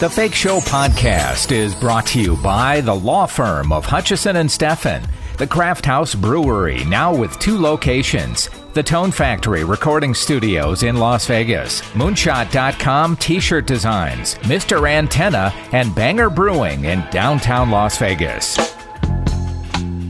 The Fake Show podcast is brought to you by the law firm of Hutchison and Steffen, the Craft House Brewery, now with two locations. The Tone Factory Recording Studios in Las Vegas, Moonshot.com t shirt designs, Mr. Antenna, and Banger Brewing in downtown Las Vegas.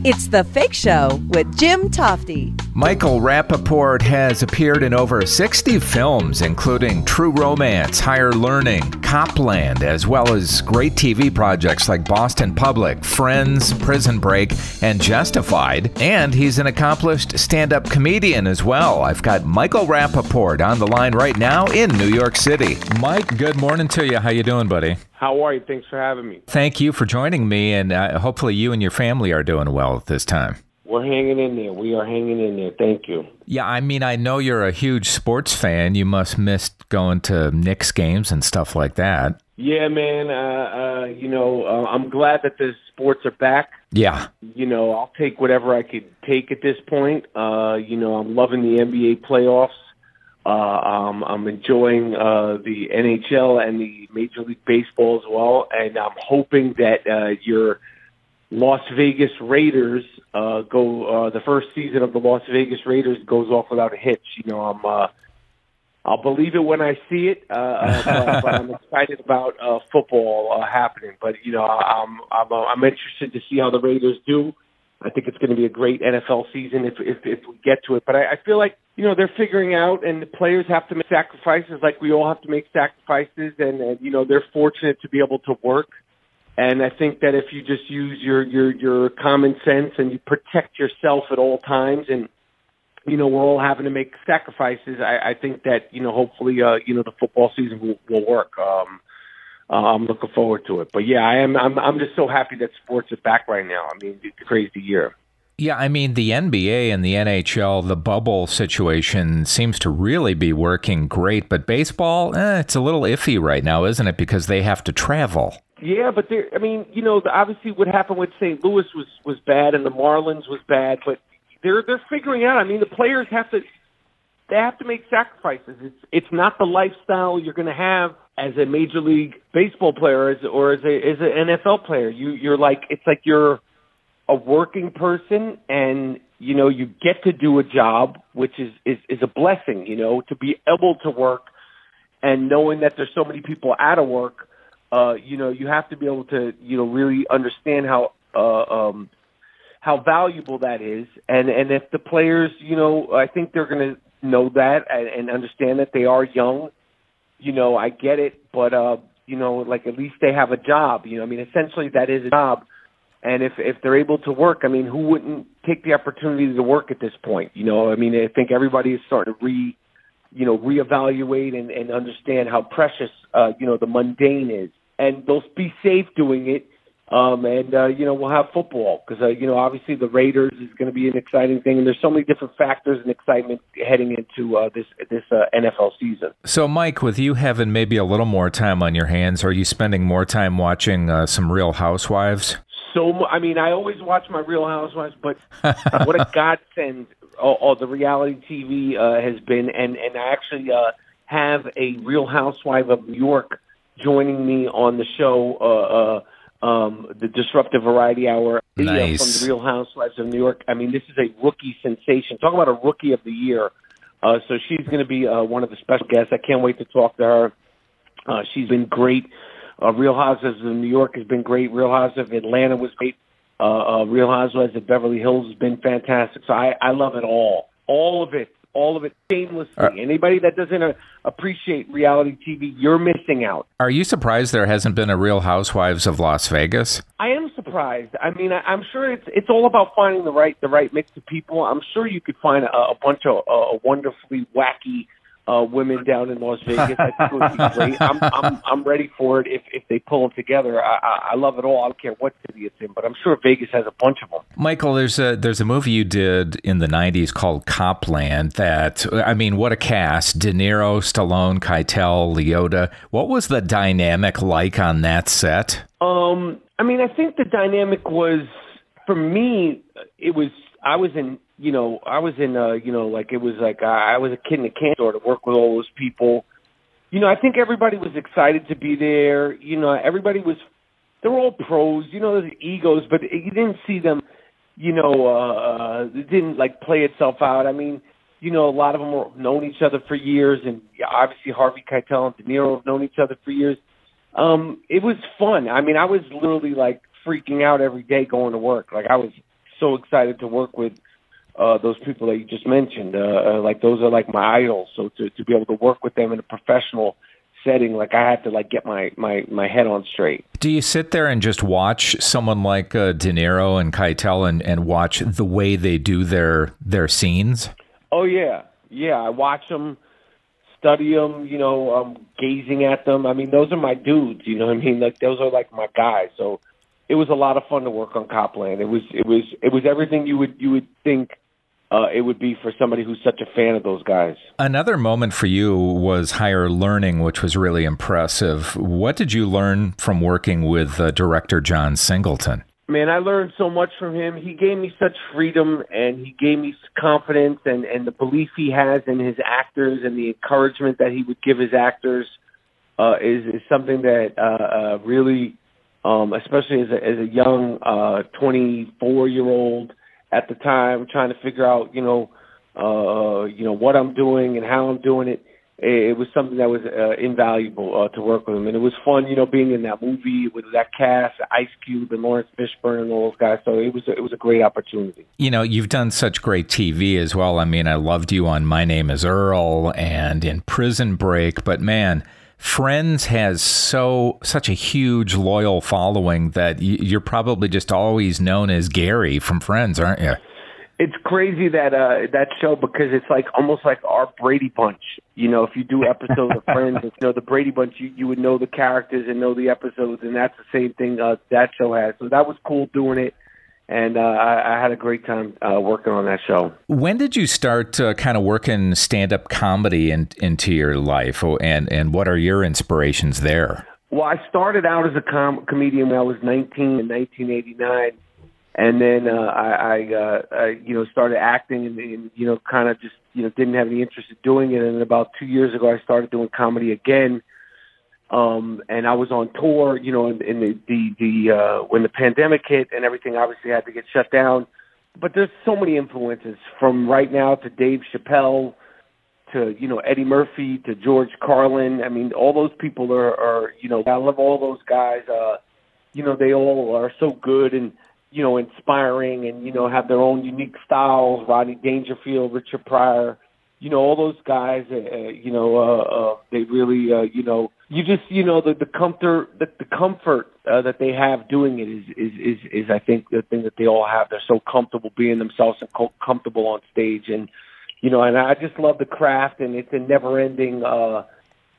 It's The Fake Show with Jim Tofte. Michael Rapaport has appeared in over 60 films, including True Romance, Higher Learning, Copland, as well as great TV projects like Boston Public, Friends, Prison Break, and Justified. And he's an accomplished stand up comedian as well. I've got Michael Rapaport on the line right now in New York City. Mike, good morning to you. How you doing, buddy? How are you? Thanks for having me. Thank you for joining me, and uh, hopefully you and your family are doing well at this time. We're hanging in there. We are hanging in there. Thank you. Yeah, I mean, I know you're a huge sports fan. You must miss going to Knicks games and stuff like that. Yeah, man. Uh, uh, you know, uh, I'm glad that the sports are back. Yeah. You know, I'll take whatever I could take at this point. Uh, you know, I'm loving the NBA playoffs. Uh, um, I'm enjoying uh, the NHL and the Major League Baseball as well, and I'm hoping that uh, your Las Vegas Raiders uh, go uh, the first season of the Las Vegas Raiders goes off without a hitch. You know, I'm uh, I'll believe it when I see it, uh, uh, but, but I'm excited about uh, football uh, happening. But you know, I'm I'm uh, I'm interested to see how the Raiders do. I think it's going to be a great NFL season if if, if we get to it. But I, I feel like you know they're figuring out, and the players have to make sacrifices, like we all have to make sacrifices, and, and you know they're fortunate to be able to work. And I think that if you just use your your your common sense and you protect yourself at all times, and you know we're all having to make sacrifices, I, I think that you know hopefully uh, you know the football season will, will work. Um, uh, I'm looking forward to it. But yeah, I am. I'm, I'm just so happy that sports is back right now. I mean, it's a crazy year. Yeah, I mean, the NBA and the NHL, the bubble situation seems to really be working great, but baseball, eh, it's a little iffy right now, isn't it? Because they have to travel. Yeah, but there. I mean, you know, obviously what happened with St. Louis was was bad, and the Marlins was bad, but they're they're figuring out. I mean, the players have to they have to make sacrifices. It's it's not the lifestyle you're going to have as a major league baseball player as, or as a as an NFL player. You you're like it's like you're a working person and you know you get to do a job which is is is a blessing, you know, to be able to work and knowing that there's so many people out of work, uh you know, you have to be able to, you know, really understand how uh um how valuable that is and and if the players, you know, I think they're going to know that and, and understand that they are young. You know, I get it, but uh, you know, like at least they have a job. You know, I mean, essentially that is a job. And if if they're able to work, I mean, who wouldn't take the opportunity to work at this point? You know, I mean, I think everybody is starting to re, you know, reevaluate and, and understand how precious, uh, you know, the mundane is, and they'll be safe doing it um, and uh, you know we'll have football because uh, you know obviously the Raiders is going to be an exciting thing, and there's so many different factors and excitement heading into uh, this this uh, NFL season. So, Mike, with you having maybe a little more time on your hands, are you spending more time watching uh, some Real Housewives? So, I mean, I always watch my Real Housewives, but what a godsend all, all the reality TV uh, has been, and and I actually uh, have a Real Housewife of New York joining me on the show. Uh, uh, um, the Disruptive Variety Hour nice. from the Real Housewives of New York. I mean, this is a rookie sensation. Talk about a rookie of the year. Uh, so she's going to be uh, one of the special guests. I can't wait to talk to her. Uh, she's been great. Uh, Real Housewives of New York has been great. Real Housewives of Atlanta was great. Uh, uh, Real Housewives of Beverly Hills has been fantastic. So I, I love it all. All of it all of it shamelessly. Uh, Anybody that doesn't uh, appreciate reality TV, you're missing out. Are you surprised there hasn't been a Real Housewives of Las Vegas? I am surprised. I mean, I, am sure it's it's all about finding the right the right mix of people. I'm sure you could find a, a bunch of uh, wonderfully wacky uh, women down in Las Vegas. I think it would be great. I'm, I'm, I'm ready for it if, if they pull them together. I, I, I love it all. I don't care what city it's in, but I'm sure Vegas has a bunch of them. Michael, there's a there's a movie you did in the '90s called Copland. That I mean, what a cast! De Niro, Stallone, Keitel, Liotta. What was the dynamic like on that set? Um, I mean, I think the dynamic was for me. It was I was in you know, I was in, uh, you know, like it was like uh, I was a kid in a candy store to work with all those people. you know, I think everybody was excited to be there. You know, everybody was. They were all pros. You know, there's egos, but you didn't see them. You know, uh, it didn't like play itself out. I mean, you know, a lot of them have known each other for years, and obviously Harvey Keitel and De Niro have known each other for years. Um, it was fun. I mean, I was literally like freaking out every day going to work. Like I was so excited to work with uh, those people that you just mentioned. Uh, uh, like those are like my idols. So to to be able to work with them in a professional setting, like I had to like get my my my head on straight. Do you sit there and just watch someone like uh, De Niro and Keitel and and watch the way they do their their scenes? Oh yeah, yeah. I watch them, study them. You know, um, gazing at them. I mean, those are my dudes. You know what I mean? Like those are like my guys. So it was a lot of fun to work on Copland. It was it was it was everything you would you would think uh, it would be for somebody who's such a fan of those guys. Another moment for you was higher learning, which was really impressive. What did you learn from working with uh, director John Singleton? man, I learned so much from him. He gave me such freedom and he gave me confidence and, and the belief he has in his actors and the encouragement that he would give his actors uh, is, is something that uh, uh, really, um, especially as a, as a young uh, 24 year old at the time, trying to figure out, you know, uh, you know what I'm doing and how I'm doing it it was something that was uh, invaluable uh, to work with him, and it was fun, you know, being in that movie with that cast, Ice Cube and Laurence Fishburne and all those guys. So it was a, it was a great opportunity. You know, you've done such great TV as well. I mean, I loved you on My Name Is Earl and in Prison Break, but man. Friends has so such a huge loyal following that you're probably just always known as Gary from Friends, aren't you? it's crazy that uh that show because it's like almost like our Brady Bunch. You know, if you do episodes of Friends, you know the Brady Bunch, you you would know the characters and know the episodes, and that's the same thing uh, that show has. So that was cool doing it, and uh, I, I had a great time uh, working on that show. When did you start uh, kind of working stand up comedy in, into your life, oh, and and what are your inspirations there? Well, I started out as a com- comedian when I was 19 in 1989 and then uh, I, I, uh, I, you know, started acting, and, and you know, kind of just, you know, didn't have any interest in doing it. And about two years ago, I started doing comedy again. Um, and I was on tour, you know, in, in the the, the uh, when the pandemic hit and everything obviously had to get shut down. But there's so many influences from right now to Dave Chappelle to you know Eddie Murphy to George Carlin. I mean, all those people are, are you know, I love all those guys. Uh, you know, they all are so good and you know, inspiring and, you know, have their own unique styles. Rodney Dangerfield, Richard Pryor, you know, all those guys, uh, uh, you know, uh, uh, they really, uh, you know, you just, you know, the, the comfort, the, the comfort uh, that they have doing it is, is, is, is, I think, the thing that they all have. They're so comfortable being themselves and co- comfortable on stage. And, you know, and I just love the craft and it's a never ending, uh,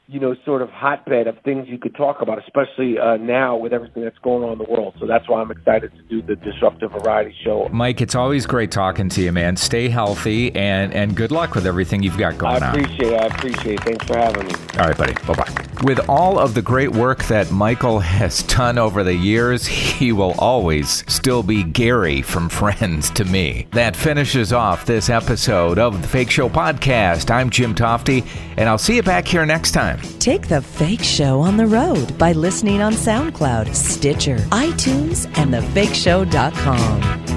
you know, sort of hotbed of things you could talk about, especially uh, now with everything that's going on in the world. So that's why I'm excited to do the Disruptive Variety Show. Mike, it's always great talking to you, man. Stay healthy and, and good luck with everything you've got going on. I appreciate on. it. I appreciate it. Thanks for having me. All right, buddy. Bye bye. With all of the great work that Michael has done over the years, he will always still be Gary from Friends to me. That finishes off this episode of the Fake Show Podcast. I'm Jim Tofte, and I'll see you back here next time. Take the fake show on the road by listening on SoundCloud, Stitcher, iTunes, and thefakeshow.com.